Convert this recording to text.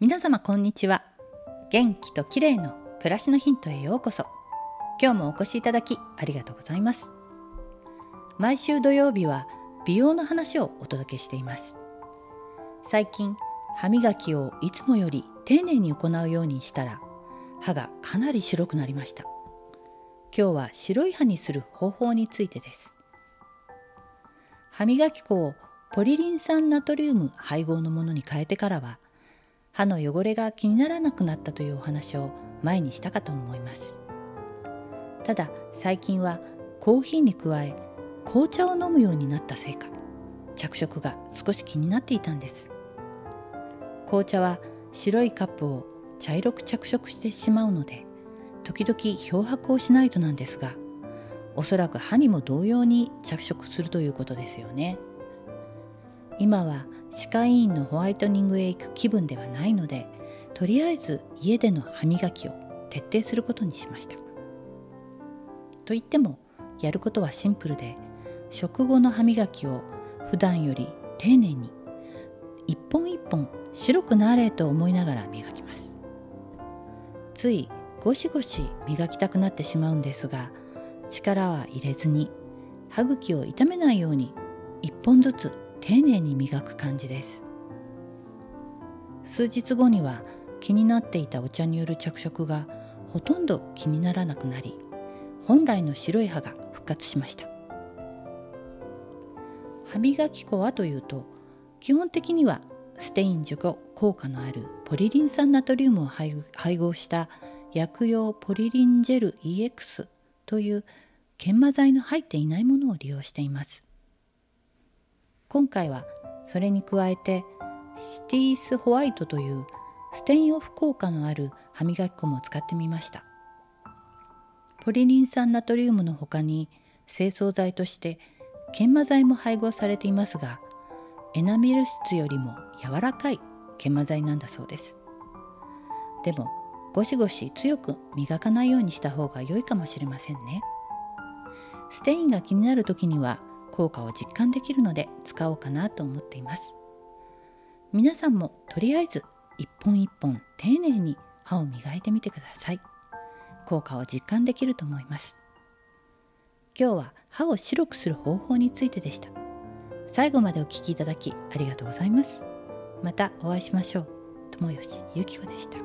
皆様こんにちは。元気と綺麗の暮らしのヒントへようこそ。今日もお越しいただきありがとうございます。毎週土曜日は美容の話をお届けしています。最近歯磨きをいつもより丁寧に行うようにしたら歯がかなり白くなりました。今日は白い歯にする方法についてです。歯磨き粉をポリリン酸ナトリウム配合のものに変えてからは歯の汚れが気にならなくなったというお話を前にしたかと思います。ただ最近はコーヒーに加え紅茶を飲むようになったせいか着色が少し気になっていたんです。紅茶は白いカップを茶色く着色してしまうので時々漂白をしないとなんですがおそらく歯にも同様に着色するということですよね。今は歯科医院のホワイトニングへ行く気分ではないのでとりあえず家での歯磨きを徹底することにしました。と言ってもやることはシンプルで食後の歯磨きを普段より丁寧に一本一本白くなれと思いながら磨きます。ついゴシゴシ磨きたくなってしまうんですが力は入れずに歯茎を傷めないように一本ずつ丁寧に磨く感じです。数日後には気になっていたお茶による着色がほとんど気にならなくなり本来の白い歯が復活しました。歯磨き粉はというと基本的にはステイン除去効果のあるポリリン酸ナトリウムを配合した薬用ポリリンジェル EX という研磨剤の入っていないものを利用しています。今回はそれに加えてシティースホワイトというステインオフ効果のある歯磨き粉も使ってみました。ポリリン酸ナトリウムの他に清掃剤として研磨剤も配合されていますがエナメル質よりも柔らかい研磨剤なんだそうです。でもゴシゴシ強く磨かないようにした方が良いかもしれませんね。ステインが気になる時には効果を実感できるので使おうかなと思っています。皆さんもとりあえず一本一本丁寧に歯を磨いてみてください。効果を実感できると思います。今日は歯を白くする方法についてでした。最後までお聴きいただきありがとうございます。またお会いしましょう。友吉ゆき子でした。